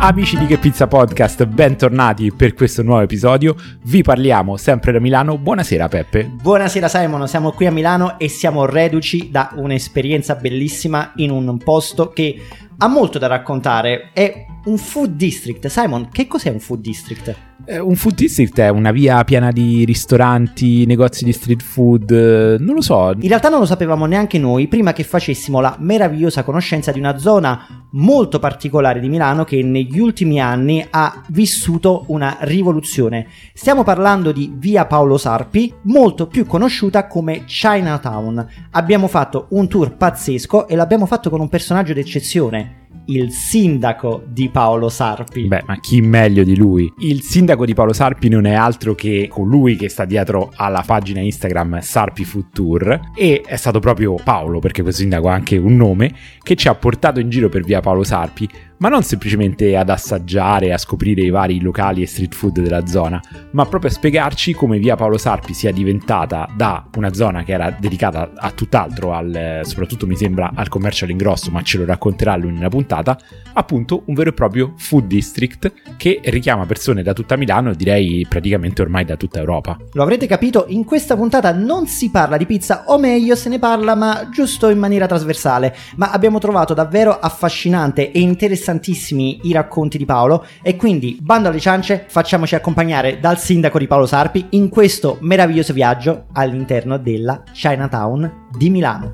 Amici di Che Pizza Podcast, bentornati per questo nuovo episodio. Vi parliamo sempre da Milano. Buonasera Peppe. Buonasera Simon, siamo qui a Milano e siamo reduci da un'esperienza bellissima in un posto che ha molto da raccontare. È un food district. Simon, che cos'è un food district? Eh, un food district è una via piena di ristoranti, negozi di street food, eh, non lo so. In realtà non lo sapevamo neanche noi prima che facessimo la meravigliosa conoscenza di una zona molto particolare di Milano che negli ultimi anni ha vissuto una rivoluzione. Stiamo parlando di via Paolo Sarpi, molto più conosciuta come Chinatown. Abbiamo fatto un tour pazzesco e l'abbiamo fatto con un personaggio d'eccezione il sindaco di Paolo Sarpi. Beh, ma chi meglio di lui? Il sindaco di Paolo Sarpi non è altro che colui che sta dietro alla pagina Instagram Sarpi Food e è stato proprio Paolo, perché questo sindaco ha anche un nome, che ci ha portato in giro per via Paolo Sarpi ma non semplicemente ad assaggiare e a scoprire i vari locali e street food della zona, ma proprio a spiegarci come via Paolo Sarpi sia diventata da una zona che era dedicata a tutt'altro, al, soprattutto mi sembra al commercio all'ingrosso, ma ce lo racconterà lui una puntata, appunto un vero e proprio food district che richiama persone da tutta Milano e direi praticamente ormai da tutta Europa. Lo avrete capito, in questa puntata non si parla di pizza, o meglio se ne parla ma giusto in maniera trasversale, ma abbiamo trovato davvero affascinante e interessante interessantissimi i racconti di Paolo e quindi bando alle ciance facciamoci accompagnare dal sindaco di Paolo Sarpi in questo meraviglioso viaggio all'interno della Chinatown di Milano.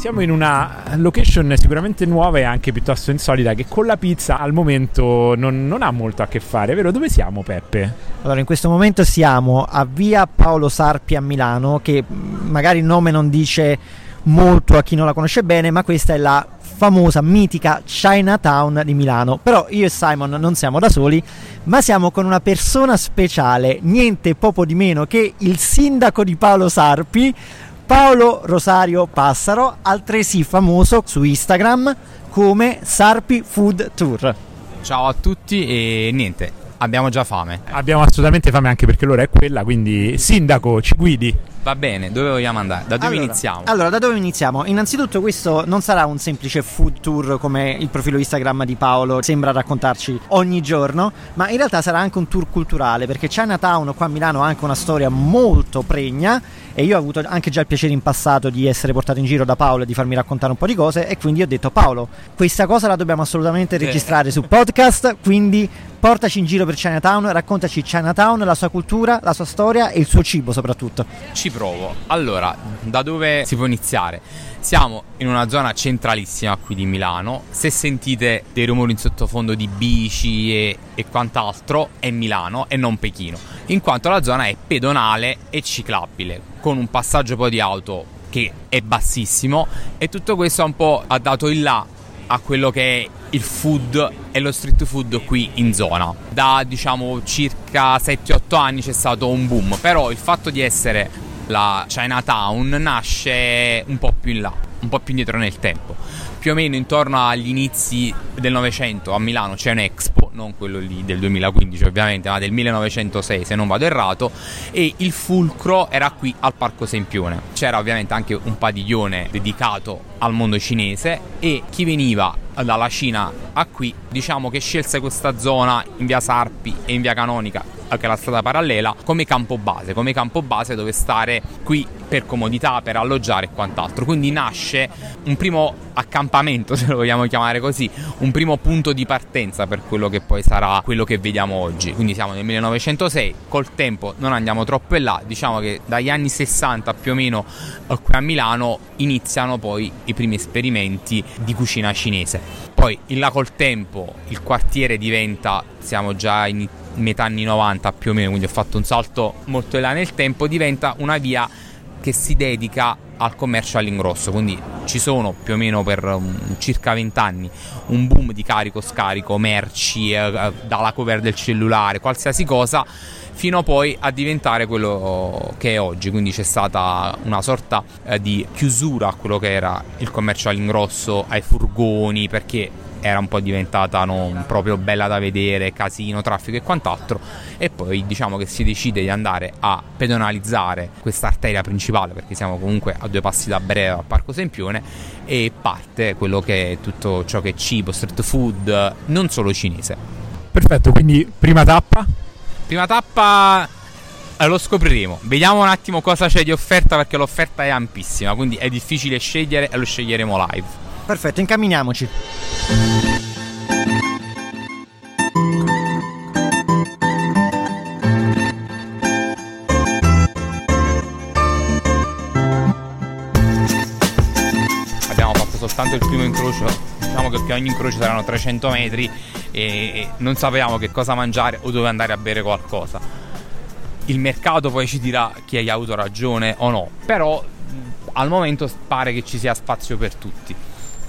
Siamo in una location sicuramente nuova e anche piuttosto insolita che con la pizza al momento non, non, ha molto a che fare, vero? Dove siamo Peppe? Allora in questo momento siamo a via Paolo Sarpi a Milano che magari il nome non dice molto a chi non la conosce bene ma questa è la famosa, mitica Chinatown di Milano. Però io e Simon non siamo da soli, ma siamo con una persona speciale, niente poco di meno che il sindaco di Paolo Sarpi, Paolo Rosario Passaro, altresì famoso su Instagram come Sarpi Food Tour. Ciao a tutti e niente, abbiamo già fame. Abbiamo assolutamente fame anche perché l'ora è quella, quindi sindaco ci guidi. Va bene, dove vogliamo andare? Da dove allora, iniziamo? Allora, da dove iniziamo? Innanzitutto questo non sarà un semplice food tour come il profilo Instagram di Paolo sembra raccontarci ogni giorno, ma in realtà sarà anche un tour culturale perché Chinatown qua a Milano ha anche una storia molto pregna e io ho avuto anche già il piacere in passato di essere portato in giro da Paolo e di farmi raccontare un po' di cose e quindi ho detto Paolo, questa cosa la dobbiamo assolutamente registrare su podcast, quindi portaci in giro per Chinatown, raccontaci Chinatown, la sua cultura, la sua storia e il suo cibo soprattutto. Ci provo. Allora, da dove si può iniziare? Siamo in una zona centralissima qui di Milano. Se sentite dei rumori in sottofondo di bici e, e quant'altro, è Milano e non Pechino, in quanto la zona è pedonale e ciclabile, con un passaggio poi di auto che è bassissimo e tutto questo un po' ha dato il là a quello che è il food e lo street food qui in zona. Da diciamo circa 7-8 anni c'è stato un boom, però il fatto di essere la Chinatown nasce un po' più in là, un po' più indietro nel tempo. Più o meno intorno agli inizi del Novecento a Milano c'è un Expo, non quello lì del 2015 ovviamente, ma del 1906 se non vado errato, e il fulcro era qui al Parco Sempione. C'era ovviamente anche un padiglione dedicato al mondo cinese e chi veniva dalla Cina a qui, diciamo che scelse questa zona in via Sarpi e in via Canonica che è la strada parallela, come campo base, come campo base dove stare qui per comodità, per alloggiare e quant'altro. Quindi nasce un primo accampamento, se lo vogliamo chiamare così, un primo punto di partenza per quello che poi sarà quello che vediamo oggi. Quindi siamo nel 1906, col tempo non andiamo troppo in là, diciamo che dagli anni 60 più o meno qui a Milano iniziano poi i primi esperimenti di cucina cinese. Poi in là col tempo il quartiere diventa, siamo già in metà anni 90 più o meno, quindi ho fatto un salto molto in là nel tempo, diventa una via che si dedica al commercio all'ingrosso, quindi ci sono più o meno per um, circa 20 anni un boom di carico, scarico, merci, eh, eh, dalla cover del cellulare, qualsiasi cosa, fino poi a diventare quello che è oggi, quindi c'è stata una sorta eh, di chiusura a quello che era il commercio all'ingrosso, ai furgoni, perché era un po' diventata non proprio bella da vedere, casino, traffico e quant'altro e poi diciamo che si decide di andare a pedonalizzare questa arteria principale perché siamo comunque a due passi da breve al Parco Sempione e parte quello che è tutto ciò che è cibo, street food, non solo cinese. Perfetto, quindi prima tappa? Prima tappa eh, lo scopriremo. Vediamo un attimo cosa c'è di offerta perché l'offerta è ampissima, quindi è difficile scegliere e lo sceglieremo live. Perfetto, incamminiamoci. Abbiamo fatto soltanto il primo incrocio, diciamo che ogni incrocio saranno 300 metri e non sapevamo che cosa mangiare o dove andare a bere qualcosa il mercato poi ci dirà chi ha avuto ragione o no, però al momento pare che ci sia spazio per tutti.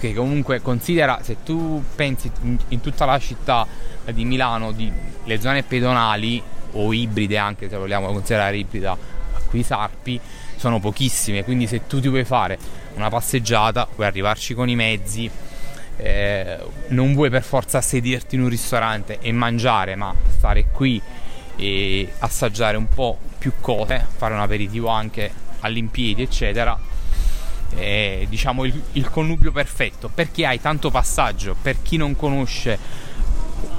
Che comunque considera se tu pensi in tutta la città di Milano, di, le zone pedonali o ibride anche se vogliamo considerare ibrida qui Sarpi sono pochissime, quindi se tu ti vuoi fare una passeggiata, puoi arrivarci con i mezzi, eh, non vuoi per forza sederti in un ristorante e mangiare, ma stare qui e assaggiare un po' più cose, fare un aperitivo anche all'impiedi, eccetera. È, diciamo il, il connubio perfetto perché hai tanto passaggio. Per chi non conosce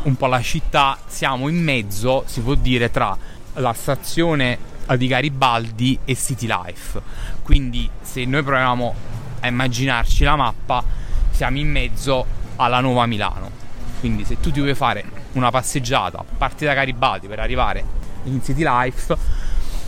un po' la città, siamo in mezzo, si può dire, tra la stazione di Garibaldi e City Life. Quindi, se noi proviamo a immaginarci la mappa, siamo in mezzo alla nuova Milano. Quindi, se tu ti vuoi fare una passeggiata, parti da Garibaldi per arrivare in City Life,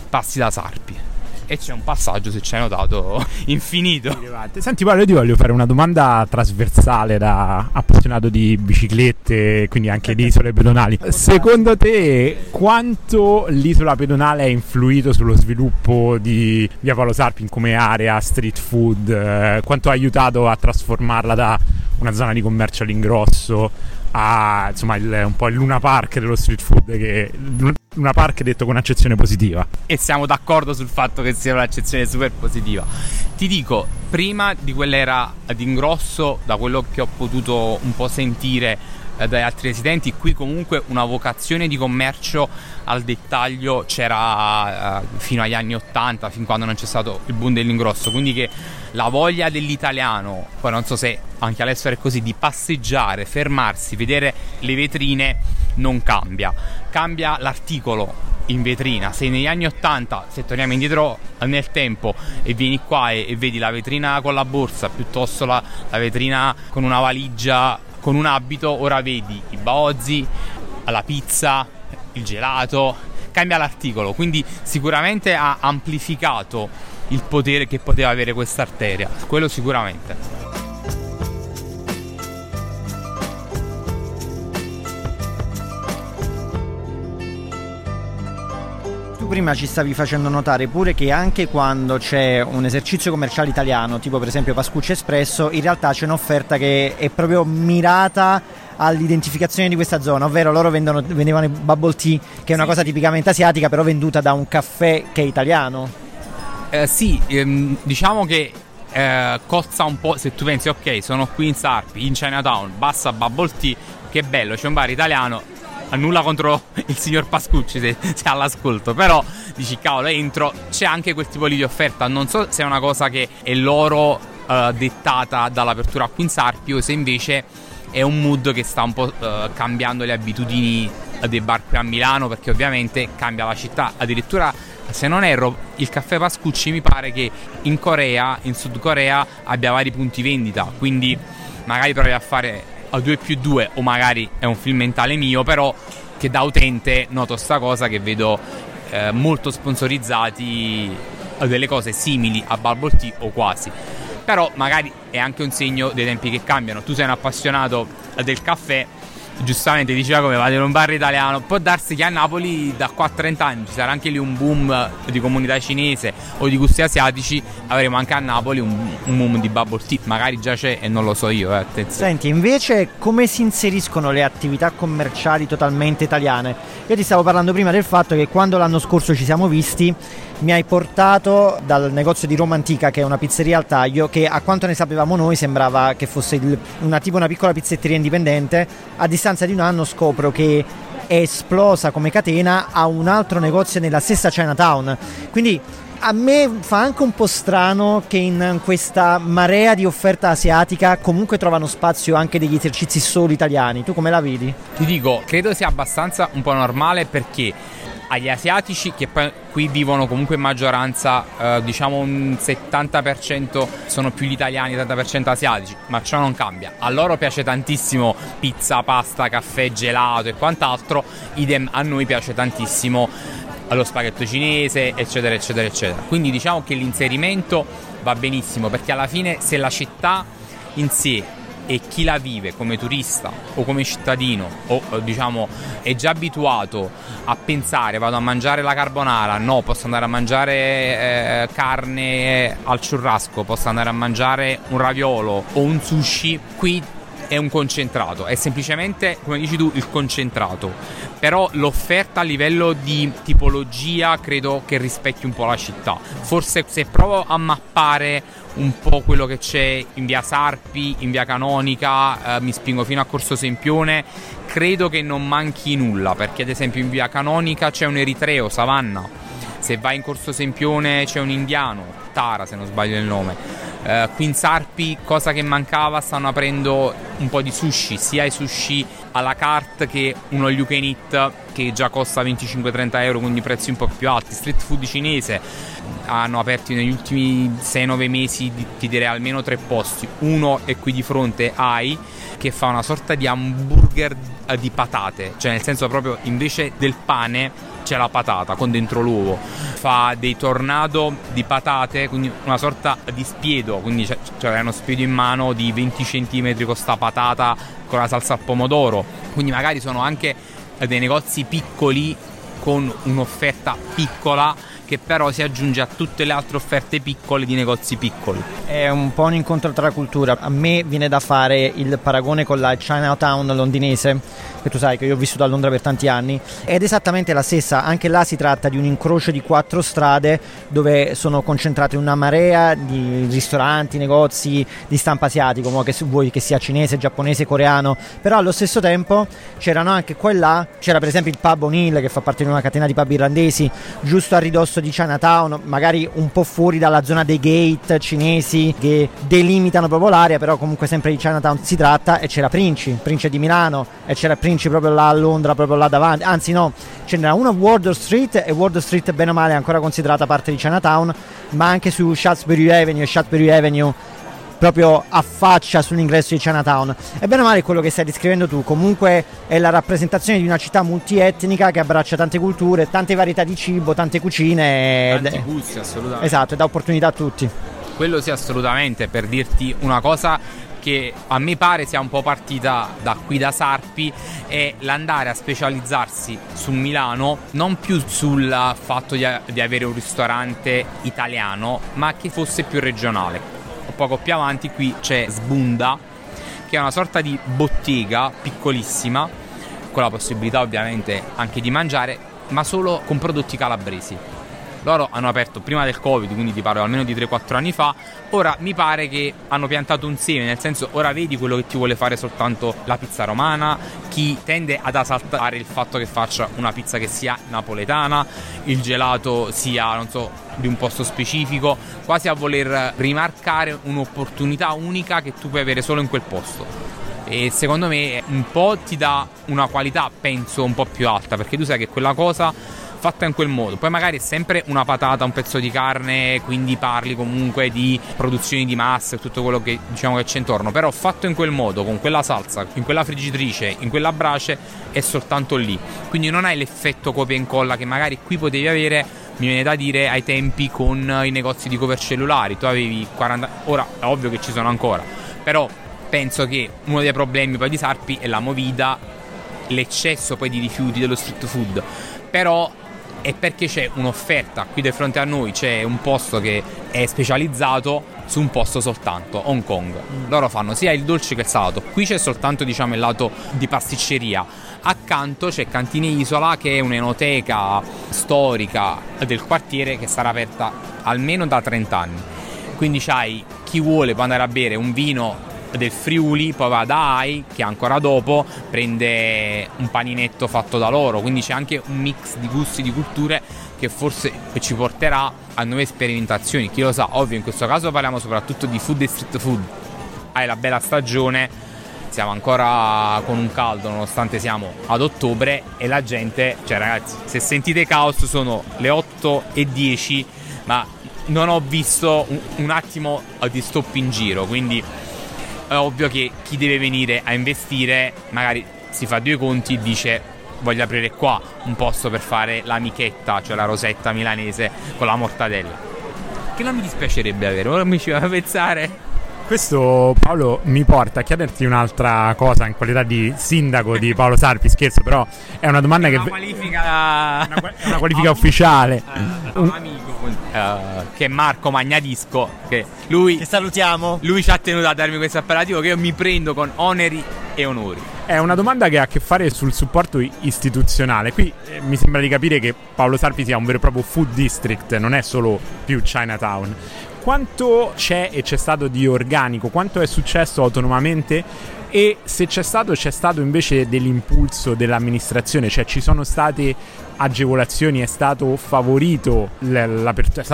passi da Sarpi. E c'è un passaggio, se ci hai notato, infinito. Senti Paolo, io ti voglio fare una domanda trasversale da appassionato di biciclette, quindi anche di isole pedonali. Secondo te quanto l'isola pedonale ha influito sullo sviluppo di Via Paolo Sarpi come area street food? Eh, quanto ha aiutato a trasformarla da una zona di commercio all'ingrosso a insomma il, un po' il Luna Park dello street food che Luna Park detto con accezione positiva. E siamo d'accordo sul fatto che sia un'accezione super positiva. Ti dico prima di quell'era d'ingrosso da quello che ho potuto un po' sentire eh, dagli altri residenti. Qui comunque una vocazione di commercio al dettaglio c'era eh, fino agli anni 80 fin quando non c'è stato il boom dell'ingrosso. Quindi che la voglia dell'italiano poi non so se anche all'estero è così di passeggiare fermarsi vedere le vetrine non cambia. Cambia l'articolo in vetrina. Se negli anni 80, se torniamo indietro nel tempo e vieni qua e, e vedi la vetrina con la borsa piuttosto la, la, vetrina con una valigia, con un abito, ora vedi i baozzi, la pizza, il gelato, cambia l'articolo, quindi sicuramente ha amplificato il potere che poteva avere questa arteria, quello sicuramente. Tu prima ci stavi facendo notare pure che anche quando c'è un esercizio commerciale italiano, tipo per esempio Pascucci Espresso, in realtà c'è un'offerta che è proprio mirata all'identificazione di questa zona, ovvero loro vendono, vendevano i bubble tea, che è una cosa tipicamente asiatica, però venduta da un caffè che è italiano. Eh, sì, ehm, diciamo che eh, cozza un po', se tu pensi ok, sono qui in Sarpi, in Chinatown, bassa bubble tea, che bello, c'è un bar italiano, nulla contro il signor Pascucci se, se all'ascolto, però dici cavolo entro, c'è anche quel tipo di offerta, non so se è una cosa che è loro uh, dettata dall'apertura qui in Sarpio, se invece è un mood che sta un po' uh, cambiando le abitudini dei bar qui a Milano perché ovviamente cambia la città, addirittura se non erro il caffè Pascucci mi pare che in Corea, in Sud Corea abbia vari punti vendita, quindi magari provi a fare a 2 più 2 o magari è un film mentale mio, però che da utente noto sta cosa che vedo eh, molto sponsorizzati delle cose simili a Bubble Tea o quasi. Però magari è anche un segno dei tempi che cambiano. Tu sei un appassionato del caffè giustamente diceva come vado in un bar italiano, può darsi che a Napoli da qua a 30 anni ci sarà anche lì un boom di comunità cinese o di gusti asiatici, avremo anche a Napoli un, un boom di bubble tea, magari già c'è e non lo so io, eh, attenzione. Senti, invece come si inseriscono le attività commerciali totalmente italiane? Io ti stavo parlando prima del fatto che quando l'anno scorso ci siamo visti mi hai portato dal negozio di Roma Antica, che è una pizzeria al taglio, che a quanto ne sapevamo noi sembrava che fosse il, una, tipo una piccola pizzetteria indipendente. A distanza di un anno scopro che è esplosa come catena a un altro negozio nella stessa Chinatown. Quindi a me fa anche un po' strano che in questa marea di offerta asiatica comunque trovano spazio anche degli esercizi solo italiani. Tu come la vedi? Ti dico, credo sia abbastanza un po' normale perché agli asiatici che poi qui vivono comunque in maggioranza, eh, diciamo un 70% sono più gli italiani, 30% asiatici, ma ciò non cambia. A loro piace tantissimo pizza, pasta, caffè, gelato e quant'altro, idem a noi piace tantissimo allo spaghetto cinese, eccetera, eccetera, eccetera. Quindi diciamo che l'inserimento va benissimo perché alla fine se la città in sé e chi la vive come turista o come cittadino o diciamo è già abituato a pensare vado a mangiare la carbonara, no, posso andare a mangiare eh, carne al churrasco, posso andare a mangiare un raviolo o un sushi, qui è un concentrato, è semplicemente, come dici tu, il concentrato. Però l'offerta a livello di tipologia credo che rispecchi un po' la città. Forse se provo a mappare un po' quello che c'è in via Sarpi, in via Canonica, eh, mi spingo fino a Corso Sempione, credo che non manchi nulla, perché ad esempio in via Canonica c'è un eritreo, Savanna. Se vai in Corso Sempione c'è un indiano, Tara se non sbaglio il nome. Uh, qui in Sarpi, cosa che mancava, stanno aprendo un po' di sushi, sia i sushi alla carte che uno you can eat che già costa 25-30 euro, quindi prezzi un po' più alti. Street food cinese hanno aperto negli ultimi 6-9 mesi, ti direi almeno tre posti. Uno è qui di fronte AI, che fa una sorta di hamburger di patate, cioè nel senso proprio invece del pane c'è la patata con dentro l'uovo, fa dei tornado di patate, quindi una sorta di spiedo, quindi c'è, c'è uno spiedo in mano di 20 cm con sta patata con la salsa al pomodoro, quindi magari sono anche dei negozi piccoli con un'offerta piccola che però si aggiunge a tutte le altre offerte piccole di negozi piccoli. È un po' un incontro tra cultura. A me viene da fare il paragone con la Chinatown londinese che tu sai che io ho vissuto a Londra per tanti anni, ed è esattamente la stessa, anche là si tratta di un incrocio di quattro strade dove sono concentrate una marea di ristoranti, negozi di stampa asiatico, che vuoi che sia cinese, giapponese, coreano, però allo stesso tempo c'erano anche qua e là, c'era per esempio il pub O'Neill che fa parte di una catena di pub irlandesi, giusto a ridosso di Chinatown, magari un po' fuori dalla zona dei gate cinesi che delimitano proprio l'area, però comunque sempre di Chinatown si tratta e c'era Princi, Princi di Milano e c'era Princi proprio là a Londra, proprio là davanti. Anzi, no, ce n'era una a Wardour Street e Wardour Street, bene o male, è ancora considerata parte di Chinatown, ma anche su Shaftesbury Avenue e Shaftesbury Avenue proprio affaccia sull'ingresso di Chinatown. E bene o male quello che stai descrivendo tu, comunque è la rappresentazione di una città multietnica che abbraccia tante culture, tante varietà di cibo, tante cucine. Tanti gusti, assolutamente. Esatto, e dà opportunità a tutti. Quello sì, assolutamente, per dirti una cosa che a me pare sia un po' partita da qui da Sarpi è l'andare a specializzarsi su Milano non più sul fatto di, di avere un ristorante italiano ma che fosse più regionale poco più avanti qui c'è Sbunda che è una sorta di bottega piccolissima con la possibilità ovviamente anche di mangiare ma solo con prodotti calabresi loro hanno aperto prima del Covid, quindi ti parlo almeno di 3-4 anni fa. Ora mi pare che hanno piantato un seme, nel senso ora vedi quello che ti vuole fare soltanto la pizza romana, chi tende ad asaltare il fatto che faccia una pizza che sia napoletana, il gelato sia, non so, di un posto specifico, quasi a voler rimarcare un'opportunità unica che tu puoi avere solo in quel posto e secondo me un po' ti dà una qualità penso un po' più alta perché tu sai che quella cosa fatta in quel modo. Poi magari è sempre una patata, un pezzo di carne, quindi parli comunque di produzioni di massa e tutto quello che diciamo che c'è intorno, però fatto in quel modo, con quella salsa, in quella friggitrice, in quella brace, è soltanto lì. Quindi non hai l'effetto copia e incolla che magari qui potevi avere mi viene da dire ai tempi con i negozi di cover cellulari, tu avevi 40 ora è ovvio che ci sono ancora, però penso che uno dei problemi poi di Sarpi è la movida, l'eccesso poi di rifiuti dello street food. Però è perché c'è un'offerta qui di fronte a noi, c'è un posto che è specializzato su un posto soltanto, Hong Kong. Mm. Loro fanno sia il dolce che il salato. Qui c'è soltanto diciamo il lato di pasticceria. Accanto c'è Cantine Isola che è un'enoteca storica del quartiere che sarà aperta almeno da 30 anni. Quindi c'hai chi vuole può andare a bere un vino del Friuli, poi va da AI che ancora dopo prende un paninetto fatto da loro, quindi c'è anche un mix di gusti, di culture che forse ci porterà a nuove sperimentazioni, chi lo sa, ovvio in questo caso parliamo soprattutto di food e street food, hai la bella stagione, siamo ancora con un caldo nonostante siamo ad ottobre e la gente, cioè ragazzi, se sentite caos sono le 8 e 10, ma non ho visto un, un attimo di stop in giro, quindi è ovvio che chi deve venire a investire magari si fa due conti e dice voglio aprire qua un posto per fare l'amichetta, cioè la rosetta milanese con la mortadella. Che non mi dispiacerebbe avere, ora mi ci va a pensare. Questo Paolo mi porta a chiederti un'altra cosa in qualità di sindaco di Paolo Sarpi, scherzo, però è una domanda è una che qualifica una, è una qualifica ufficiale. Uh, un amico uh, che è Marco Magnadisco che lui che salutiamo. Lui ci ha tenuto a darmi questo appellativo che io mi prendo con oneri e onori. È una domanda che ha a che fare sul supporto istituzionale. Qui eh, mi sembra di capire che Paolo Sarpi sia un vero e proprio food district, non è solo più Chinatown quanto c'è e c'è stato di organico, quanto è successo autonomamente e se c'è stato c'è stato invece dell'impulso dell'amministrazione, cioè ci sono state agevolazioni, è, è stata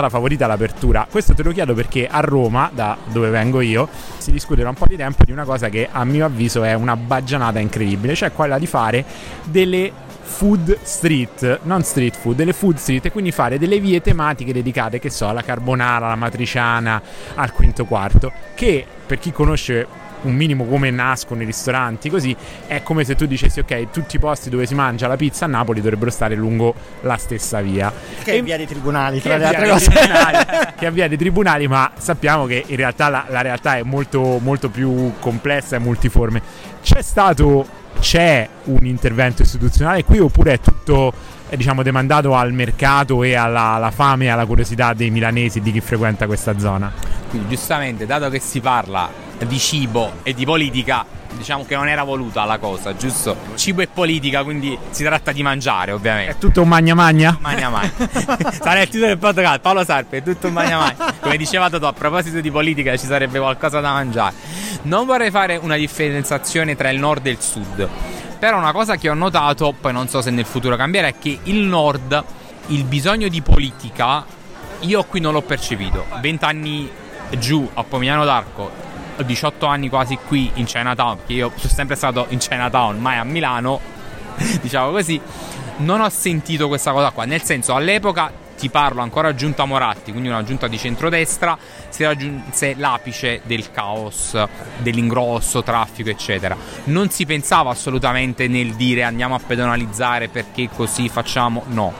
favorita l'apertura. Questo te lo chiedo perché a Roma, da dove vengo io, si discute da un po' di tempo di una cosa che a mio avviso è una baggianata incredibile, cioè quella di fare delle food street, non street food, delle food street e quindi fare delle vie tematiche dedicate, che so, alla carbonara, alla matriciana, al quinto quarto, che per chi conosce un minimo come nascono i ristoranti, così è come se tu dicessi ok, tutti i posti dove si mangia la pizza a Napoli dovrebbero stare lungo la stessa via. Che è via dei tribunali, tra le altre cose. che è via dei tribunali, ma sappiamo che in realtà la, la realtà è molto, molto più complessa e multiforme. C'è stato c'è un intervento istituzionale qui oppure è tutto è, diciamo, demandato al mercato e alla, alla fame e alla curiosità dei milanesi di chi frequenta questa zona? Quindi giustamente, dato che si parla di cibo e di politica, diciamo che non era voluta la cosa, giusto? Cibo e politica, quindi si tratta di mangiare, ovviamente. È tutto un magna magna? Magna magna. Sarà il titolo del podcast, Paolo Sarpe, è tutto un magna magna. Come diceva Totò, a proposito di politica ci sarebbe qualcosa da mangiare. Non vorrei fare una differenziazione tra il nord e il sud. Però una cosa che ho notato, poi non so se nel futuro cambierà, è che il nord, il bisogno di politica, io qui non l'ho percepito. Vent'anni giù a Pomigliano d'Arco 18 anni quasi qui in Chinatown, perché io sono sempre stato in Chinatown, mai a Milano, diciamo così, non ho sentito questa cosa qua. Nel senso, all'epoca ti parlo ancora giunta Moratti, quindi una giunta di centrodestra, si raggiunse l'apice del caos, dell'ingrosso, traffico, eccetera. Non si pensava assolutamente nel dire andiamo a pedonalizzare perché così facciamo, no.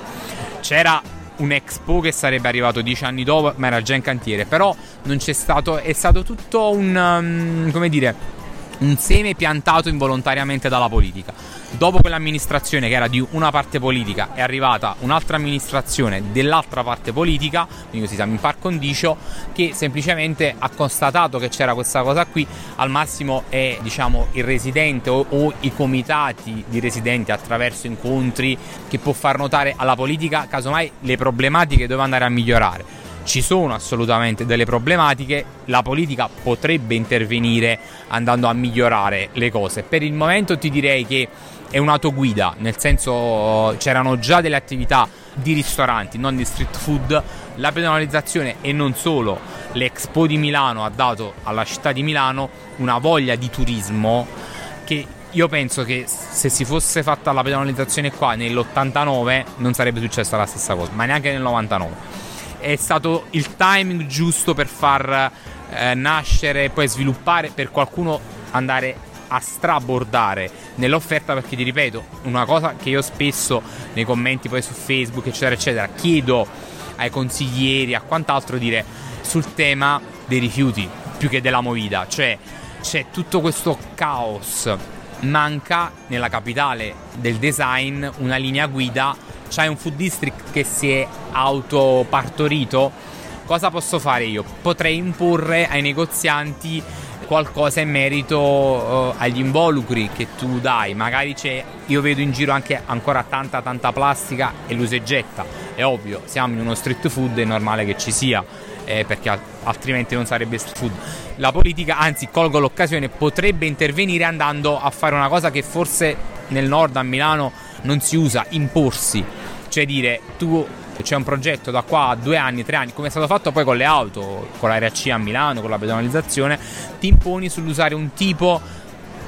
C'era un Expo che sarebbe arrivato dieci anni dopo, ma era già in cantiere. Però non c'è stato. È stato tutto un. Um, come dire un seme piantato involontariamente dalla politica. Dopo quell'amministrazione che era di una parte politica è arrivata un'altra amministrazione dell'altra parte politica, quindi così siamo in par condicio, che semplicemente ha constatato che c'era questa cosa qui, al massimo è diciamo il residente o, o i comitati di residenti attraverso incontri che può far notare alla politica casomai le problematiche dove andare a migliorare ci sono assolutamente delle problematiche, la politica potrebbe intervenire andando a migliorare le cose. Per il momento ti direi che è un'autoguida, nel senso c'erano già delle attività di ristoranti, non di street food. La penalizzazione e non solo l'Expo di Milano ha dato alla città di Milano una voglia di turismo che io penso che se si fosse fatta la penalizzazione qua nell'89 non sarebbe successa la stessa cosa, ma neanche nel 99 è stato il timing giusto per far eh, nascere e poi sviluppare per qualcuno andare a strabordare nell'offerta perché ti ripeto una cosa che io spesso nei commenti poi su Facebook eccetera eccetera chiedo ai consiglieri a quant'altro dire sul tema dei rifiuti più che della movida. Cioè c'è tutto questo caos. Manca nella capitale del design una linea guida c'hai un food district che si è autopartorito, cosa posso fare io? Potrei imporre ai negozianti qualcosa in merito uh, agli involucri che tu dai. Magari c'è, io vedo in giro anche ancora tanta tanta plastica e l'usa e getta. È ovvio, siamo in uno street food, è normale che ci sia. Eh, perché altrimenti non sarebbe street food. La politica, anzi, colgo l'occasione, potrebbe intervenire andando a fare una cosa che forse nel nord a Milano non si usa, imporsi. Cioè dire, tu c'è un progetto da qua a due anni, tre anni, come è stato fatto poi con le auto, con la RC a Milano, con la pedonalizzazione, ti imponi sull'usare un tipo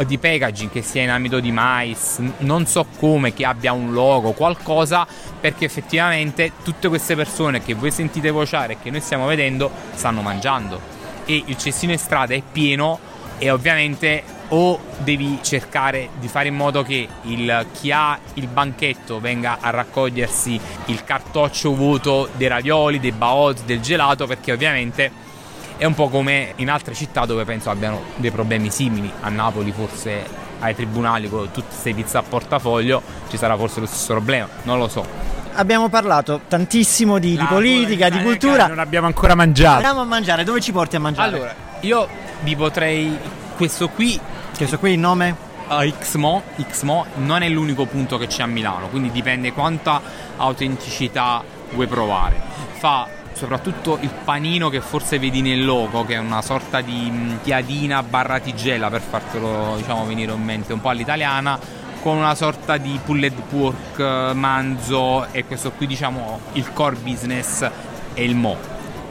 di packaging che sia in amido di mais, non so come, che abbia un logo, qualcosa, perché effettivamente tutte queste persone che voi sentite vociare e che noi stiamo vedendo stanno mangiando. E il cestino in strada è pieno e ovviamente o devi cercare di fare in modo che il, chi ha il banchetto venga a raccogliersi il cartoccio vuoto dei ravioli, dei baot, del gelato, perché ovviamente è un po' come in altre città dove penso abbiano dei problemi simili. A Napoli forse ai tribunali con tutte queste pizze a portafoglio ci sarà forse lo stesso problema, non lo so. Abbiamo parlato tantissimo di, di politica, di cultura. Non abbiamo ancora mangiato. Andiamo a mangiare, dove ci porti a mangiare? Allora, io vi potrei questo qui questo qui il nome? Uh, Xmo, Xmo non è l'unico punto che c'è a Milano, quindi dipende quanta autenticità vuoi provare. Fa soprattutto il panino che forse vedi nel logo, che è una sorta di mm, piadina barra tigella per fartelo diciamo, venire in mente un po' all'italiana, con una sorta di pulled pork manzo e questo qui diciamo il core business è il mo,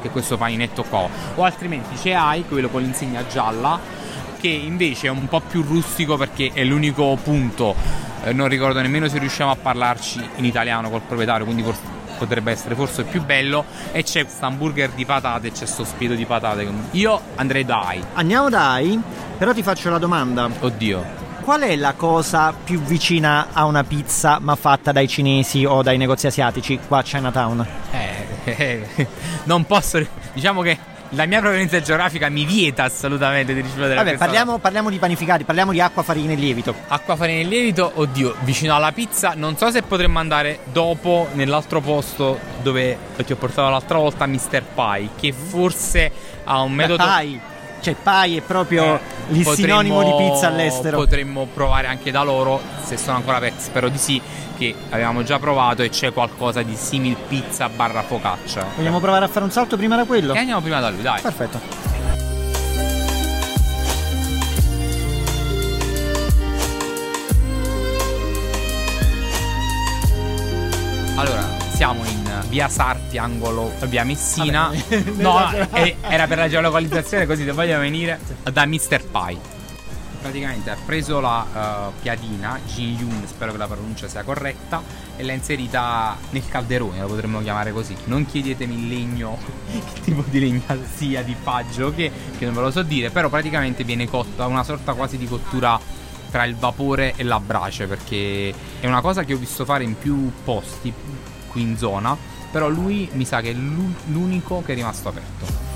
che è questo paninetto qua. O altrimenti c'è Ai, quello con l'insegna gialla, che invece è un po' più rustico perché è l'unico punto, eh, non ricordo nemmeno se riusciamo a parlarci in italiano col proprietario, quindi forse potrebbe essere forse più bello e c'è questo hamburger di patate, c'è questo spiedo di patate. Io andrei da AI. Andiamo da AI, però ti faccio la domanda. Oddio. Qual è la cosa più vicina a una pizza ma fatta dai cinesi o dai negozi asiatici qua a Chinatown? Eh, eh, non posso. Diciamo che la mia provenienza geografica mi vieta assolutamente di rispondere Vabbè, parliamo, parliamo, di panificati, parliamo di acqua, farina e lievito. Acqua, farina e lievito, oddio, vicino alla pizza. Non so se potremmo andare dopo nell'altro posto dove ti ho portato l'altra volta, Mr. Pie, che forse ha un metodo. Pie. Cioè, pie è proprio eh, il sinonimo di pizza all'estero. Potremmo provare anche da loro, se sono ancora aperti, spero di sì che avevamo già provato e c'è qualcosa di simil pizza barra focaccia. Vogliamo provare a fare un salto prima da quello? E andiamo prima da lui, dai. Perfetto. Via Sarti, angolo via Messina. Vabbè, no, era per la geolocalizzazione, così se voglio venire da Mr. Pie praticamente ha preso la uh, piadina Jin Yun, spero che la pronuncia sia corretta, e l'ha inserita nel calderone, lo potremmo chiamare così. Non chiedetemi il legno, che tipo di legna sia, di faggio, che, che non ve lo so dire, però praticamente viene cotta una sorta quasi di cottura tra il vapore e la brace, perché è una cosa che ho visto fare in più posti qui in zona, però lui mi sa che è l'unico che è rimasto aperto.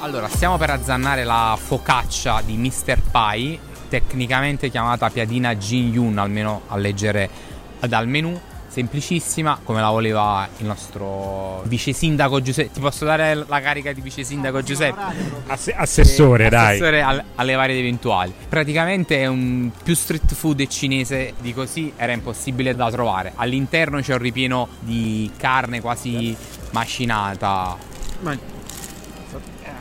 Allora, stiamo per azzannare la focaccia di Mr. Pie, tecnicamente chiamata piadina Jin Yun, almeno a leggere dal menu. Semplicissima, come la voleva il nostro vice sindaco Giuseppe. Ti posso dare la carica di vice sindaco Giuseppe? Ass- assessore, eh, dai. Assessore al- alle varie eventuali. Praticamente è un più street food cinese di così era impossibile da trovare. All'interno c'è un ripieno di carne quasi macinata. Ma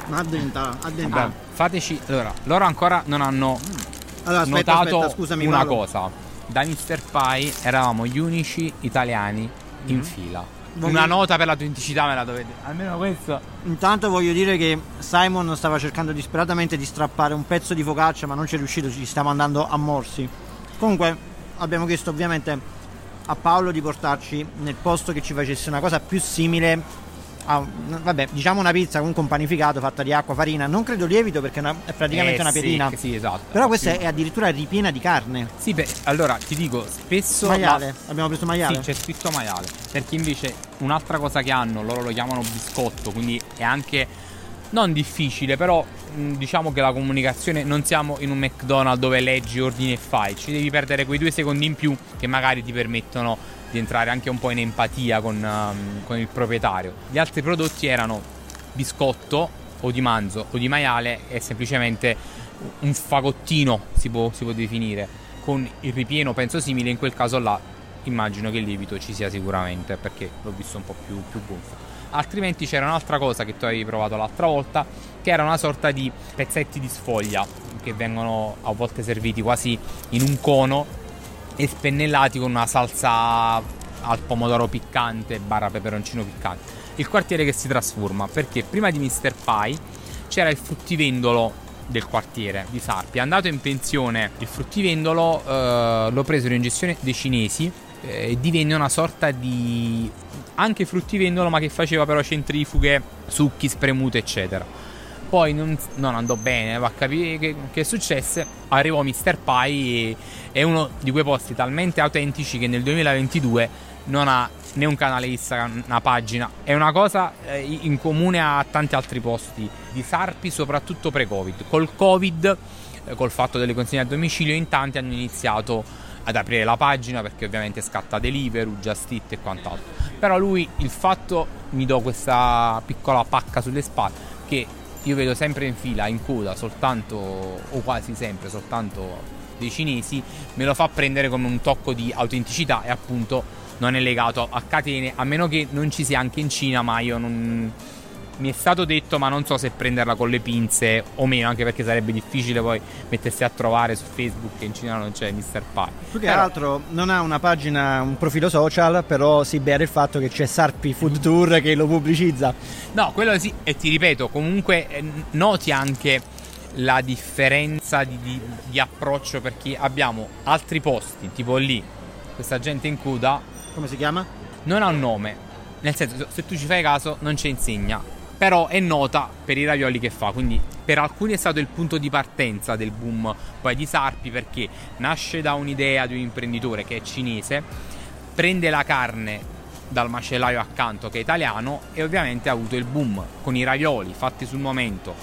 ma addenta, addenta. Vabbè, fateci. Allora, loro ancora non hanno allora, aspetta, notato aspetta, scusami, una Paolo. cosa. Da Mr. Pie eravamo gli unici italiani in Mm. fila. Voglio- Una nota per l'autenticità me la dovete. Almeno questo. Intanto voglio dire che Simon stava cercando disperatamente di strappare un pezzo di focaccia, ma non ci è riuscito, ci stiamo andando a morsi. Comunque, abbiamo chiesto ovviamente a Paolo di portarci nel posto che ci facesse una cosa più simile a, vabbè, diciamo una pizza comunque un panificato fatta di acqua, farina, non credo lievito perché è, una- è praticamente Eh, una sì, piedina. Sì, esatto. Però questa Sì. è addirittura ripiena di carne. Sì, beh, allora ti dico, spesso. Maiale, la- abbiamo preso maiale. Sì, c'è scritto maiale. Perché invece un'altra cosa che hanno, loro lo chiamano biscotto, quindi è anche non difficile, però diciamo che la comunicazione non siamo in un McDonald's dove leggi, ordini e fai, ci devi perdere quei due secondi in più che magari ti permettono di entrare anche un po' in empatia con, um, con il proprietario. Gli altri prodotti erano biscotto o di manzo o di maiale e semplicemente un fagottino si può, si può definire con il ripieno penso simile in quel caso là immagino che il lievito ci sia sicuramente perché l'ho visto un po' più, più gonfio altrimenti c'era un'altra cosa che tu avevi provato l'altra volta che era una sorta di pezzetti di sfoglia che vengono a volte serviti quasi in un cono e spennellati con una salsa al pomodoro piccante barra peperoncino piccante il quartiere che si trasforma perché prima di Mr. Pie c'era il fruttivendolo del quartiere di Sarpi andato in pensione il fruttivendolo eh, lo presero in gestione dei cinesi eh, e divenne una sorta di anche fruttivendolo ma che faceva però centrifughe, succhi, spremute eccetera. Poi non, non andò bene, va a capire che, che successe, arrivò Mr. Pie è uno di quei posti talmente autentici che nel 2022 non ha né un canale Instagram, una pagina, è una cosa eh, in comune a tanti altri posti di Sarpi, soprattutto pre-Covid. Col Covid, eh, col fatto delle consegne a domicilio, in tanti hanno iniziato ad aprire la pagina perché ovviamente scatta Deliveroo, Just Eat e quant'altro. Però lui il fatto mi do questa piccola pacca sulle spalle che io vedo sempre in fila, in coda, soltanto o quasi sempre soltanto dei cinesi, me lo fa prendere come un tocco di autenticità e appunto non è legato a catene, a meno che non ci sia anche in Cina, ma io non mi è stato detto, ma non so se prenderla con le pinze o meno, anche perché sarebbe difficile poi mettersi a trovare su Facebook che in Cina non c'è Mr. Pie. Più che altro non ha una pagina, un profilo social, però si bere il fatto che c'è Sarpi Food Tour che lo pubblicizza. No, quello sì, e ti ripeto, comunque eh, noti anche la differenza di, di, di approccio perché abbiamo altri posti, tipo lì, questa gente in coda. Come si chiama? Non ha un nome. Nel senso, se tu ci fai caso, non ci insegna però è nota per i ravioli che fa, quindi per alcuni è stato il punto di partenza del boom poi di Sarpi perché nasce da un'idea di un imprenditore che è cinese, prende la carne dal macellaio accanto che è italiano e ovviamente ha avuto il boom con i ravioli fatti sul momento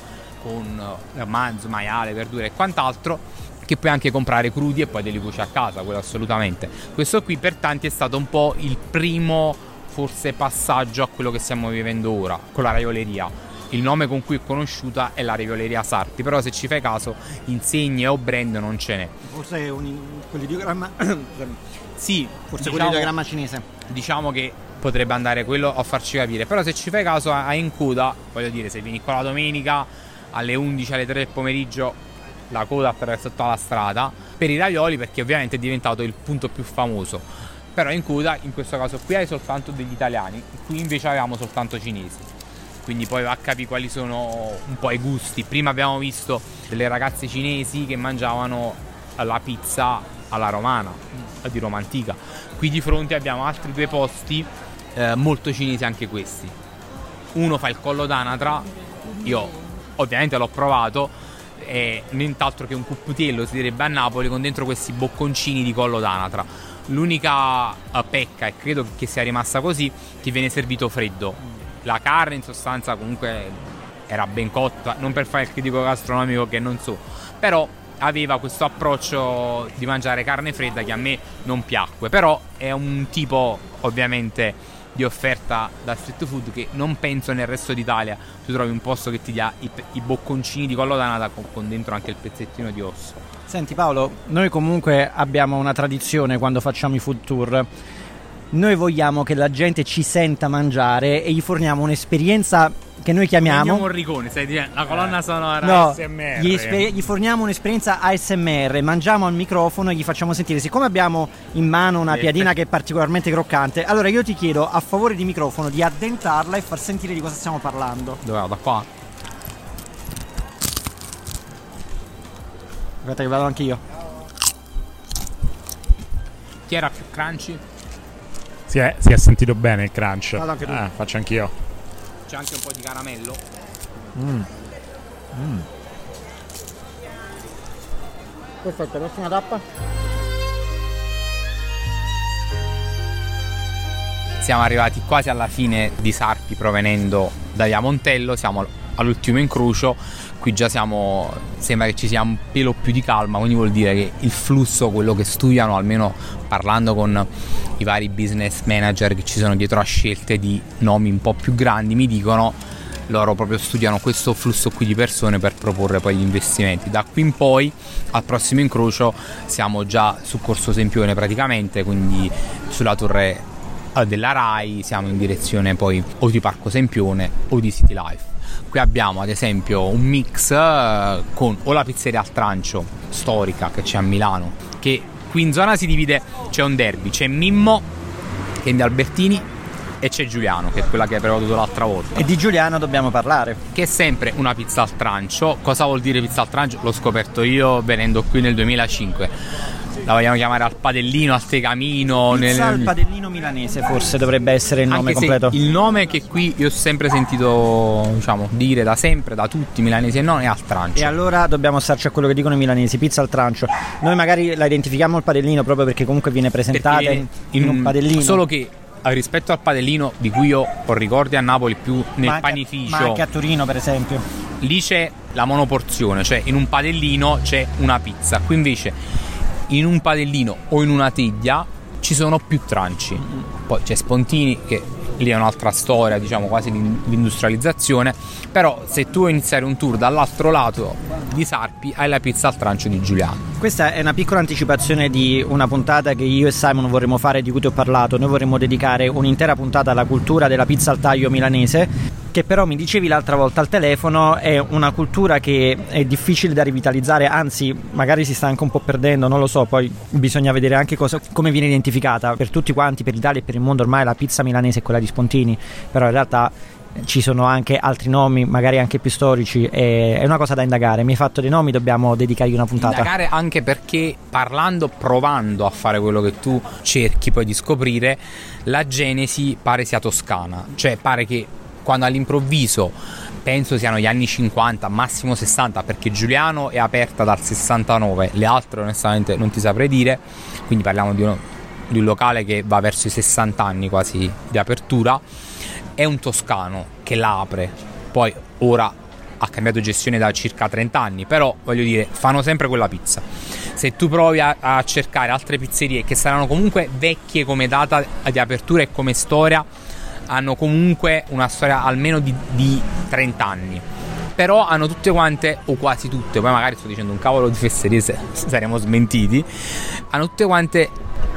con eh, manzo, maiale, verdure e quant'altro che puoi anche comprare crudi e poi te li cuoci a casa, quello assolutamente. Questo qui per tanti è stato un po' il primo forse passaggio a quello che stiamo vivendo ora con la raioleria. Il nome con cui è conosciuta è la raioleria Sarti, però se ci fai caso insegne o brand non ce n'è. Forse un quell'ideogramma Sì, forse diciamo, quell'ideogramma cinese. Diciamo che potrebbe andare quello a farci capire, però se ci fai caso a Incuda, voglio dire, se vieni qua la domenica alle 11 alle 3 del pomeriggio la coda attraverso tutta la strada per i ravioli perché ovviamente è diventato il punto più famoso però in coda in questo caso qui hai soltanto degli italiani qui invece avevamo soltanto cinesi. Quindi poi va a capire quali sono un po' i gusti. Prima abbiamo visto delle ragazze cinesi che mangiavano la pizza alla romana di Roma antica. Qui di fronte abbiamo altri due posti eh, molto cinesi anche questi. Uno fa il collo d'anatra io ovviamente l'ho provato è nient'altro che un cupputiello si direbbe a Napoli con dentro questi bocconcini di collo d'anatra L'unica uh, pecca, e credo che sia rimasta così, che viene servito freddo. La carne in sostanza comunque era ben cotta, non per fare il critico gastronomico che non so, però aveva questo approccio di mangiare carne fredda che a me non piacque, però è un tipo ovviamente di offerta da street food che non penso nel resto d'Italia tu trovi un posto che ti dia i, i bocconcini di collo d'anata con, con dentro anche il pezzettino di osso. Senti Paolo, noi comunque abbiamo una tradizione quando facciamo i food tour. Noi vogliamo che la gente ci senta mangiare e gli forniamo un'esperienza che noi chiamiamo Morricone, stai dicendo la colonna eh. sonora no, ASMR. Gli, esper- gli, forniamo un'esperienza ASMR, mangiamo al microfono e gli facciamo sentire. Siccome abbiamo in mano una piadina che è particolarmente croccante, allora io ti chiedo a favore di microfono di addentarla e far sentire di cosa stiamo parlando. Dove vado? Da qua? Aspetta che vado anche io. Chi era più crunchy? Si è, si è sentito bene il crunch. Vado anche tu. Ah, faccio anch'io. C'è anche un po' di caramello. Mm. Mm. Perfetto, prossima tappa. Siamo arrivati quasi alla fine di Sarpi provenendo da Via Montello, siamo all'ultimo incrocio qui già siamo sembra che ci sia un pelo più di calma quindi vuol dire che il flusso quello che studiano almeno parlando con i vari business manager che ci sono dietro a scelte di nomi un po' più grandi mi dicono loro proprio studiano questo flusso qui di persone per proporre poi gli investimenti. Da qui in poi al prossimo incrocio siamo già su Corso Sempione praticamente, quindi sulla torre eh, della RAI, siamo in direzione poi o di Parco Sempione o di City Life. Qui abbiamo ad esempio un mix eh, con o la pizzeria al trancio storica che c'è a Milano, che qui in zona si divide, c'è un derby, c'è Mimmo che è in Albertini e c'è Giuliano, che è quella che hai provato l'altra volta. E di Giuliano dobbiamo parlare. Che è sempre una pizza al trancio. Cosa vuol dire pizza al trancio? L'ho scoperto io venendo qui nel 2005. La vogliamo chiamare al padellino, al tegamino. Nel... al padellino milanese, forse dovrebbe essere il nome completo. Il nome che qui io ho sempre sentito diciamo, dire da sempre, da tutti milanesi e non, è al trancio. E allora dobbiamo starci a quello che dicono i milanesi, pizza al trancio. Noi magari la identifichiamo al padellino proprio perché comunque viene presentata in, in un padellino. Solo che rispetto al padellino di cui io ho ricordi a Napoli più nel ma panificio. Ma anche a Torino, per esempio. Lì c'è la monoporzione, cioè in un padellino c'è una pizza. Qui invece in un padellino o in una teglia ci sono più tranci. Poi c'è Spontini che lì è un'altra storia, diciamo quasi di industrializzazione, però se tu vuoi iniziare un tour dall'altro lato di Sarpi hai la pizza al trancio di Giuliano. Questa è una piccola anticipazione di una puntata che io e Simon vorremmo fare, di cui ti ho parlato. Noi vorremmo dedicare un'intera puntata alla cultura della pizza al taglio milanese che però mi dicevi l'altra volta al telefono è una cultura che è difficile da rivitalizzare, anzi magari si sta anche un po' perdendo, non lo so, poi bisogna vedere anche cosa, come viene identificata per tutti quanti, per l'Italia e per il mondo ormai la pizza milanese è quella di Spontini, però in realtà ci sono anche altri nomi, magari anche più storici, è una cosa da indagare. Mi hai fatto dei nomi, dobbiamo dedicargli una puntata. Indagare anche perché parlando, provando a fare quello che tu cerchi poi di scoprire, la genesi pare sia toscana, cioè pare che quando all'improvviso penso siano gli anni 50, massimo 60, perché Giuliano è aperta dal 69, le altre onestamente non ti saprei dire, quindi parliamo di, uno, di un locale che va verso i 60 anni quasi di apertura, è un toscano che la apre, poi ora ha cambiato gestione da circa 30 anni, però voglio dire, fanno sempre quella pizza. Se tu provi a, a cercare altre pizzerie che saranno comunque vecchie come data di apertura e come storia, hanno comunque una storia almeno di, di 30 anni però hanno tutte quante, o quasi tutte, poi magari sto dicendo un cavolo di fesserie se saremo smentiti, hanno tutte quante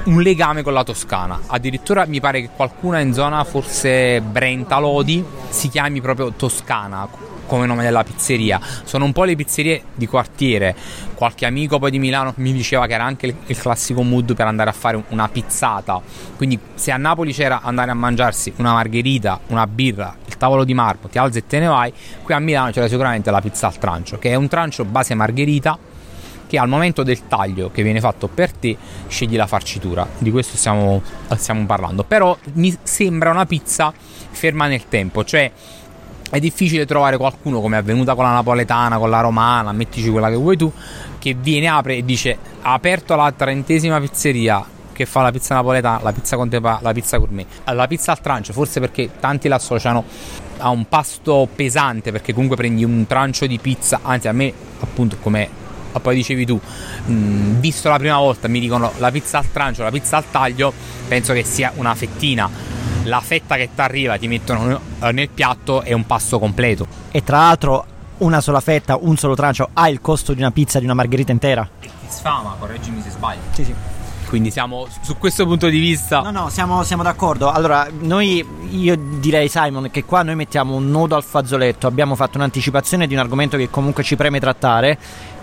un legame con la Toscana. Addirittura mi pare che qualcuna in zona, forse Brenta Lodi, si chiami proprio Toscana come nome della pizzeria. Sono un po' le pizzerie di quartiere. Qualche amico poi di Milano mi diceva che era anche il, classico mood per andare a fare una pizzata. Quindi se a Napoli c'era andare a mangiarsi una margherita, una birra, tavolo di marmo, ti alzi e te ne vai, qui a Milano c'era sicuramente la pizza al trancio, che è un trancio base margherita che al momento del taglio che viene fatto per te scegli la farcitura. Di questo stiamo, stiamo parlando. Però mi sembra una pizza ferma nel tempo, cioè è difficile trovare qualcuno come è avvenuta con la napoletana, con la romana, mettici quella che vuoi tu, che viene, apre e dice ha aperto la trentesima pizzeria che fa la pizza napoletana, la pizza con tepa, la pizza gourmet, la pizza al trancio, forse perché tanti la associano a un pasto pesante, perché comunque prendi un trancio di pizza, anzi a me appunto come poi dicevi tu, mh, visto la prima volta mi dicono la pizza al trancio, la pizza al taglio, penso che sia una fettina la fetta che ti arriva ti mettono eh, nel piatto è un pasto completo. E tra l'altro una sola fetta, un solo trancio ha il costo di una pizza di una margherita intera. E ti sfama, correggimi se sbaglio. Sì, sì. Quindi siamo su questo punto di vista. No, no, siamo, siamo, d'accordo. Allora, noi, io direi, Simon, che qua noi mettiamo un nodo al fazzoletto. Abbiamo fatto un'anticipazione di un argomento che comunque ci preme trattare.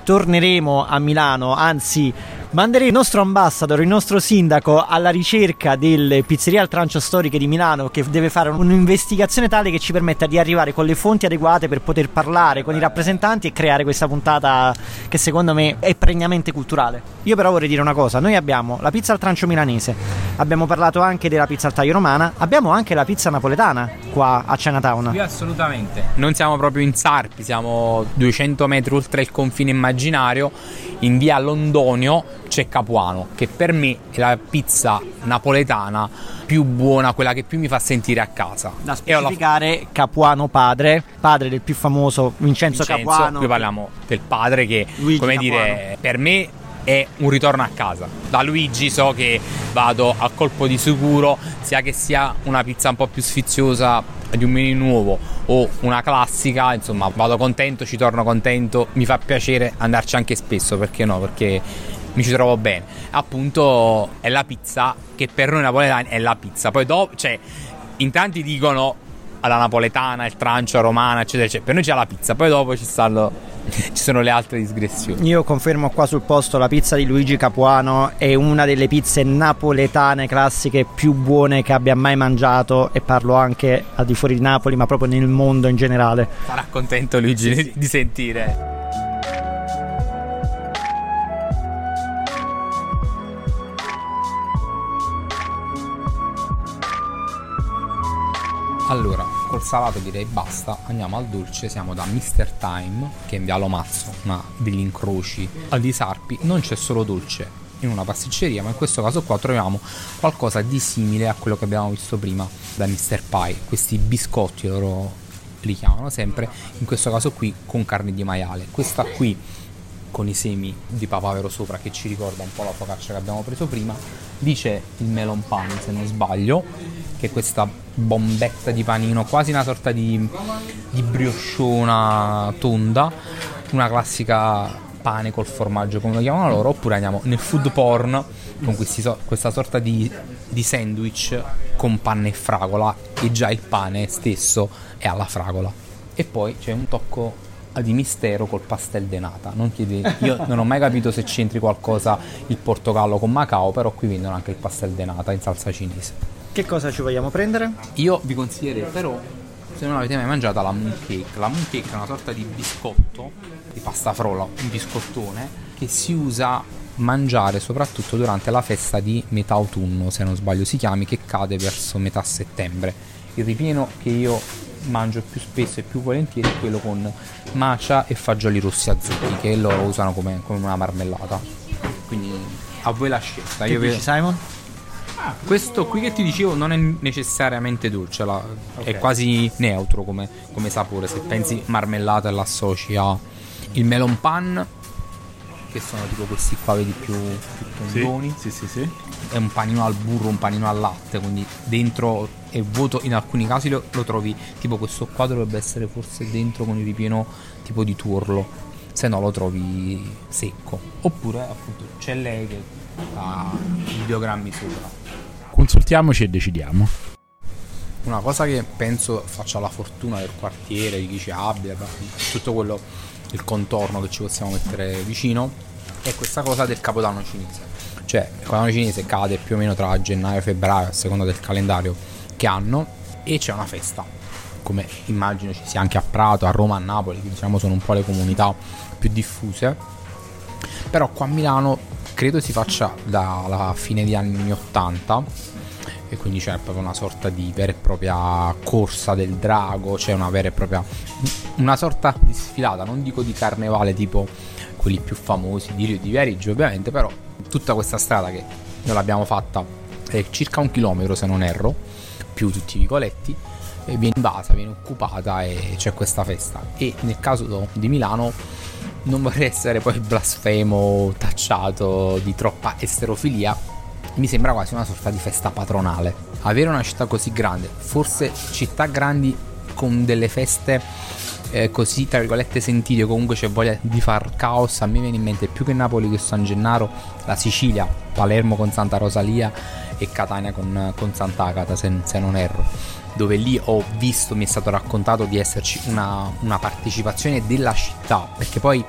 Torneremo a Milano, anzi manderei il nostro ambassador, il nostro sindaco alla ricerca delle pizzerie al trancio storiche di Milano che deve fare un'investigazione tale che ci permetta di arrivare con le fonti adeguate per poter parlare con i rappresentanti e creare questa puntata che secondo me è pregnamente culturale. Io però vorrei dire una cosa, noi abbiamo la pizza al trancio milanese, abbiamo parlato anche della pizza al taglio romana, abbiamo anche la pizza napoletana qua a Chinatown. Qui assolutamente. Non siamo proprio in Sarpi, siamo 200 metri oltre il confine immaginario, in via Londonio c'è Capuano, che per me è la pizza napoletana più buona, quella che più mi fa sentire a casa. Da specificare la... Capuano padre, padre del più famoso Vincenzo, Vincenzo Capuano. Qui parliamo del padre che, Luigi come Capuano. dire, per me è un ritorno a casa. Da Luigi so che vado a colpo di sicuro, sia che sia una pizza un po' più sfiziosa di un menù nuovo o una classica, insomma, vado contento, ci torno contento, mi fa piacere andarci anche spesso, perché no? Perché mi ci trovo bene. Appunto, è la pizza che per noi napoletani è la pizza. Poi dopo, cioè, in tanti dicono alla napoletana, il trancio, romana, eccetera, eccetera. Per noi c'è la pizza, poi dopo ci stanno ci sono le altre disgressioni. Io confermo qua sul posto la pizza di Luigi Capuano è una delle pizze napoletane classiche più buone che abbia mai mangiato e parlo anche al di fuori di Napoli, ma proprio nel mondo in generale. Sarà contento Luigi di sentire. Col salato direi basta, andiamo al dolce, siamo da Mr. Time, che è in Vialo Mazzo, una degli incroci al di Sarpi, non c'è solo dolce in una pasticceria, ma in questo caso qua troviamo qualcosa di simile a quello che abbiamo visto prima da Mr. Pie, questi biscotti loro li chiamano sempre, in questo caso qui con carne di maiale. Questa qui con i semi di papavero sopra che ci ricorda un po' la focaccia che abbiamo preso prima, dice il melon pan se non sbaglio, che è questa bombetta di panino, quasi una sorta di, di briochona tonda, una classica pane col formaggio come lo chiamano loro, oppure andiamo nel food porn con so- questa sorta di, di, sandwich con panne e fragola e già il pane stesso è alla fragola. E poi c'è un tocco di mistero col pastel de nata. Non chiedete, io non ho mai capito se c'entri qualcosa il Portogallo con Macao, però qui vendono anche il pastel de nata in salsa cinese. Che cosa ci vogliamo prendere? Io vi consiglierei però, se non avete mai mangiato la mooncake, la mooncake è una sorta di biscotto, di pasta frolla, un biscottone, che si usa mangiare soprattutto durante la festa di metà autunno, se non sbaglio si chiami, che cade verso metà settembre. Il ripieno che io mangio più spesso e più volentieri è quello con macia e fagioli rossi azzurri, che loro usano come, come una marmellata. Quindi a voi la scelta. Che io dici, Simon? Questo qui che ti dicevo non è necessariamente dolce, la, okay. è quasi neutro come, come, sapore. Se pensi marmellata e l'associ a il melon pan, che sono tipo questi qua, vedi più, più tondoni. Sì, sì, sì, sì, È un panino al burro, un panino al latte, quindi dentro è vuoto. In alcuni casi lo, lo trovi tipo questo qua dovrebbe essere forse dentro con il ripieno tipo di tuorlo. Se no lo trovi secco. Oppure appunto c'è lei che ha ideogrammi sopra Consultiamoci e decidiamo. Una cosa che penso faccia la fortuna del quartiere, di chi ci abbia, tutto quello, il contorno che ci possiamo mettere vicino, è questa cosa del capodanno cinese. Cioè, il capodanno cinese cade più o meno tra gennaio e febbraio, a seconda del calendario che hanno, e c'è una festa. Come immagino ci sia anche a Prato, a Roma, a Napoli, che diciamo sono un po' le comunità più diffuse. Però qua a Milano credo si faccia dalla fine degli anni 80 e quindi c'è proprio una sorta di vera e propria corsa del drago, c'è una vera e propria una sorta di sfilata, non dico di carnevale tipo quelli più famosi di Rio di Viareggio ovviamente, però tutta questa strada che noi l'abbiamo fatta è circa un chilometro se non erro, più tutti i vicoletti, viene invasa, viene occupata e c'è questa festa. E nel caso di Milano non vorrei essere poi blasfemo, tacciato di troppa esterofilia, mi sembra quasi una sorta di festa patronale. Avere una città così grande, forse città grandi con delle feste eh, così, tra virgolette, sentite, comunque c'è voglia di far caos, a me viene in mente più che Napoli che San Gennaro, la Sicilia, Palermo con Santa Rosalia e Catania con, con Sant'Agata, se, se non erro dove lì ho visto, mi è stato raccontato di esserci una, una partecipazione della città, perché poi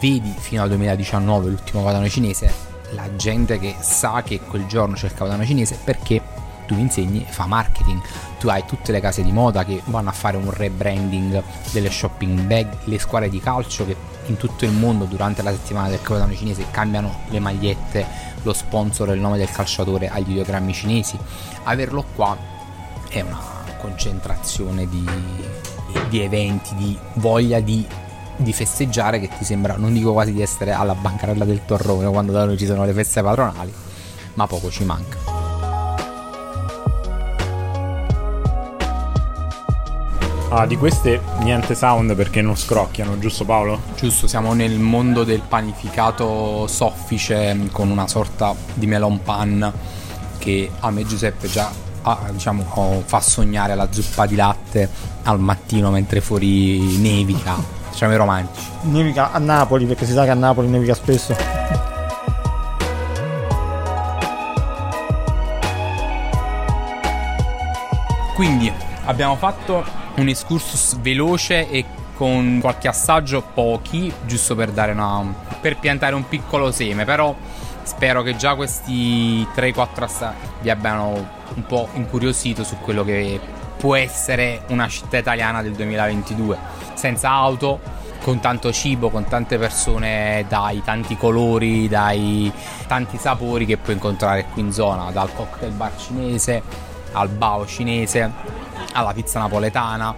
vedi fino al 2019 l'ultimo Capodanno cinese la gente che sa che quel giorno c'è il Capodanno cinese perché tu insegni e fa marketing. Tu hai tutte le case di moda che vanno a fare un rebranding delle shopping bag le squadre di calcio che in tutto il mondo durante la settimana del Capodanno cinese cambiano le magliette lo sponsor e il nome del calciatore agli ideogrammi cinesi. Averlo qua è una concentrazione di, di eventi, di voglia di di festeggiare che ti sembra, non dico quasi di essere alla bancarella del torrone quando da noi ci sono le feste patronali, ma poco ci manca. Ah, di queste niente sound perché non scrocchiano, giusto Paolo? Giusto, siamo nel mondo del panificato soffice con una sorta di melon pan che a me Giuseppe già ah, diciamo, fa sognare la zuppa di latte al mattino mentre fuori nevica. Siamo i romantici. Nevica a Napoli perché si sa che a Napoli nevica spesso. Quindi abbiamo fatto un excursus veloce e con qualche assaggio pochi, giusto per dare una per piantare un piccolo seme, però spero che già questi 3-4 assaggi vi abbiano un po' incuriosito su quello che può essere una città italiana del 2022, senza auto, con tanto cibo, con tante persone, dai tanti colori, dai tanti sapori che puoi incontrare qui in zona, dal cocktail bar cinese al bao cinese alla pizza napoletana,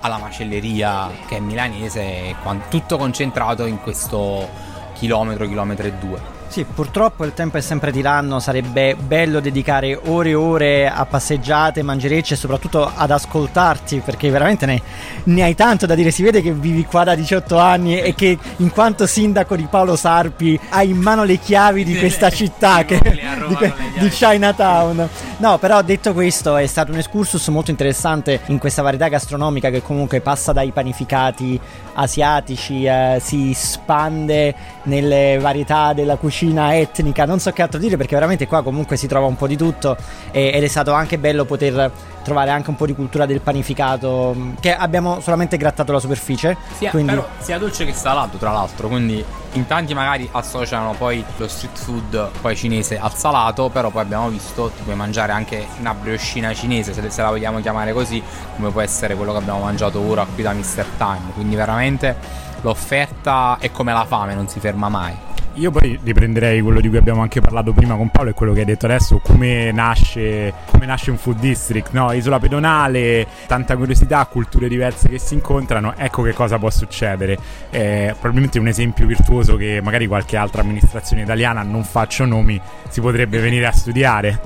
alla macelleria che è milanese, tutto concentrato in questo chilometro, chilometro e due. Sì, purtroppo il tempo è sempre tiranno, sarebbe bello dedicare ore e ore a passeggiate, mangerecce e soprattutto ad ascoltarti perché veramente ne, ne, hai tanto da dire, si vede che vivi qua da 18 anni e che in quanto sindaco di Paolo Sarpi hai in mano le chiavi di questa città che, di, di Chinatown. No, però detto questo è stato un excursus molto interessante in questa varietà gastronomica che comunque passa dai panificati asiatici, eh, si spande nelle varietà della cucina cucina etnica, non so che altro dire perché veramente qua comunque si trova un po' di tutto e, ed è stato anche bello poter trovare anche un po' di cultura del panificato mm, che abbiamo solamente grattato la superficie. Sia, quindi... però, sia dolce che salato tra l'altro, quindi in tanti magari associano poi lo street food poi cinese al salato, però poi abbiamo visto ti puoi mangiare anche una brioscina cinese se, se la vogliamo chiamare così, come può essere quello che abbiamo mangiato ora qui da Mr. Time, quindi veramente l'offerta è come la fame, non si ferma mai. Io poi riprenderei quello di cui abbiamo anche parlato prima con Paolo e quello che hai detto adesso, come nasce, come nasce un food district, no? Isola pedonale, tanta curiosità, culture diverse che si incontrano, ecco che cosa può succedere. Eh, probabilmente un esempio virtuoso che magari qualche altra amministrazione italiana, non faccio nomi, si potrebbe venire a studiare.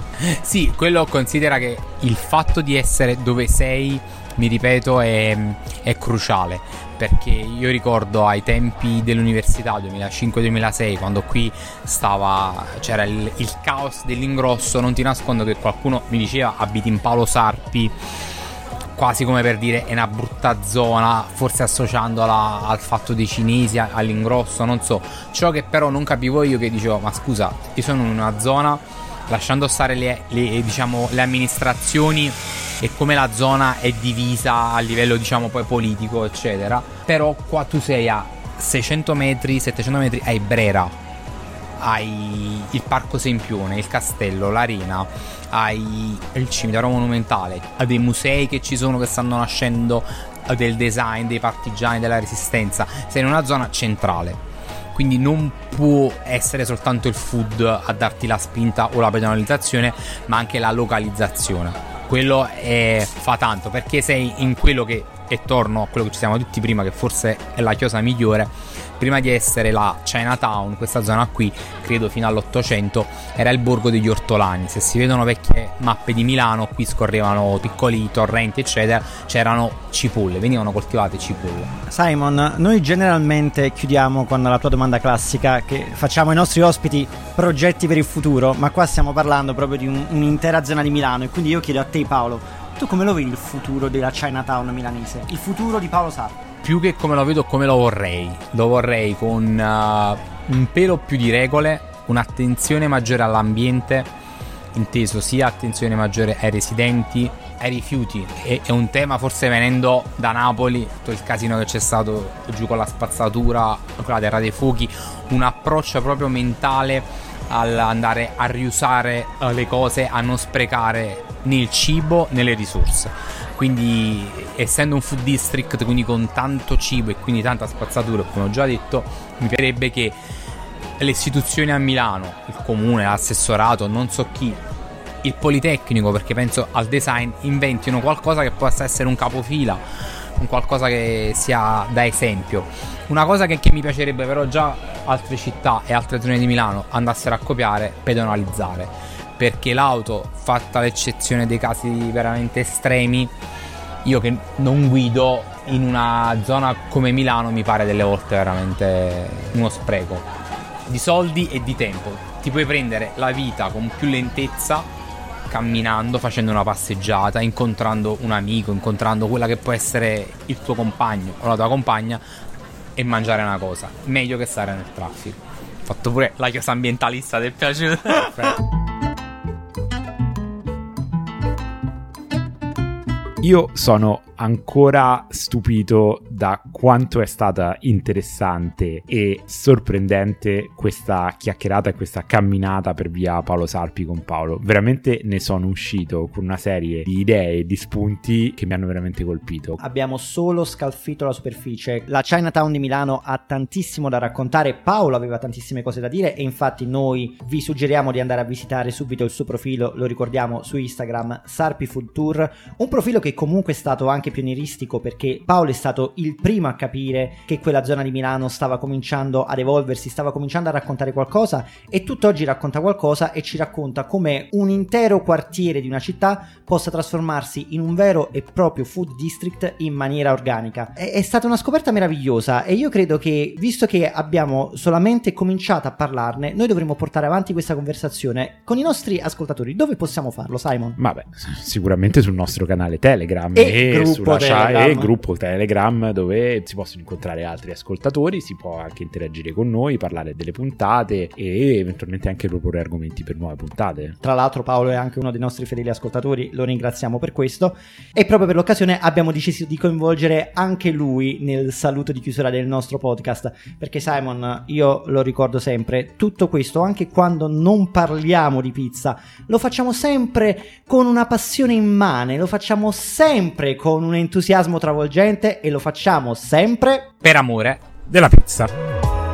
Sì, quello considera che il fatto di essere dove sei, mi ripeto, è, è cruciale perché io ricordo ai tempi dell'università 2005-2006 quando qui stava c'era il, il, caos dell'ingrosso non ti nascondo che qualcuno mi diceva abiti in Paolo Sarpi quasi come per dire è una brutta zona forse associandola al fatto dei cinesi all'ingrosso non so. Ciò che però non capivo io che dicevo ma scusa io sono in una zona lasciando stare le, le, diciamo, le amministrazioni e come la zona è divisa a livello diciamo poi politico eccetera. Però qua tu sei a 600 metri 700 metri hai Brera hai il parco Sempione il castello l'arena hai il cimitero monumentale hai dei musei che ci sono che stanno nascendo del design dei partigiani della resistenza. Sei in una zona centrale quindi non può essere soltanto il food a darti la spinta o la penalizzazione, ma anche la localizzazione. Quello è, fa tanto perché sei in quello che, e torno a quello che ci siamo detti prima, che forse è la chiosa migliore, prima di essere la Chinatown, questa zona qui, credo fino all'Ottocento, era il borgo degli ortolani. Se si vedono vecchie mappe di Milano, qui scorrevano piccoli torrenti, eccetera, c'erano cipolle, venivano coltivate cipolle. Simon, noi generalmente chiudiamo con la tua domanda classica che facciamo ai nostri ospiti progetti per il futuro, ma qua stiamo parlando proprio di un, un'intera zona di Milano e quindi io chiedo a te Paolo, tu come lo vedi il futuro della Chinatown milanese? Il futuro di Paolo Sarpi? più che come lo vedo, come lo vorrei. Lo vorrei con uh, un pelo più di regole, un'attenzione maggiore all'ambiente, inteso sia attenzione maggiore ai residenti, ai rifiuti. E, è un tema forse venendo da Napoli, tutto il casino che c'è stato giù con la spazzatura, con la terra dei fuochi, un approccio proprio mentale all'andare a riusare eh, le cose, a non sprecare né il cibo né le risorse. Quindi essendo un food district quindi con tanto cibo e quindi tanta spazzatura come ho già detto mi piacerebbe che le istituzioni a Milano il comune, l'assessorato, non so chi il Politecnico perché penso al design inventino qualcosa che possa essere un capofila un qualcosa che sia da esempio. Una cosa che, che mi piacerebbe però già altre città e altre zone di Milano andassero a copiare, pedonalizzare. Perché l'auto, fatta l'eccezione dei casi veramente estremi, io che non guido in una zona come Milano mi pare delle volte veramente uno spreco di soldi e di tempo. Ti puoi prendere la vita con più lentezza camminando, facendo una passeggiata, incontrando un amico, incontrando quella che può essere il tuo compagno o la tua compagna e mangiare una cosa. Meglio che stare nel traffico. Ho fatto pure la chiesa ambientalista, ti è piaciuta? Io sono ancora stupito da quanto è stata interessante e sorprendente questa chiacchierata e questa camminata per via Paolo Sarpi con Paolo. Veramente ne sono uscito con una serie di idee e di spunti che mi hanno veramente colpito. Abbiamo solo scalfito la superficie. La Chinatown di Milano ha tantissimo da raccontare, Paolo aveva tantissime cose da dire e infatti noi vi suggeriamo di andare a visitare subito il suo profilo, lo ricordiamo su Instagram, Sarpi Food Tour, un profilo che comunque è stato anche anche pionieristico perché Paolo è stato il primo a capire che quella zona di Milano stava cominciando ad evolversi, stava cominciando a raccontare qualcosa e tutt'oggi racconta qualcosa e ci racconta come un intero quartiere di una città possa trasformarsi in un vero e proprio food district in maniera organica. È, è stata una scoperta meravigliosa e io credo che visto che abbiamo solamente cominciato a parlarne, noi dovremmo portare avanti questa conversazione con i nostri ascoltatori. Dove possiamo farlo, Simon? Vabbè, sicuramente sul nostro canale Telegram e, e su sulla Telegram. e gruppo Telegram dove si possono incontrare altri ascoltatori, si può anche interagire con noi, parlare delle puntate e eventualmente anche proporre argomenti per nuove puntate. Tra l'altro Paolo è anche uno dei nostri fedeli ascoltatori, lo ringraziamo per questo e proprio per l'occasione abbiamo deciso di coinvolgere anche lui nel saluto di chiusura del nostro podcast perché Simon, io lo ricordo sempre, tutto questo anche quando non parliamo di pizza, lo facciamo sempre con una passione immane, lo facciamo sempre con un entusiasmo travolgente e lo facciamo sempre per amore Della pizza.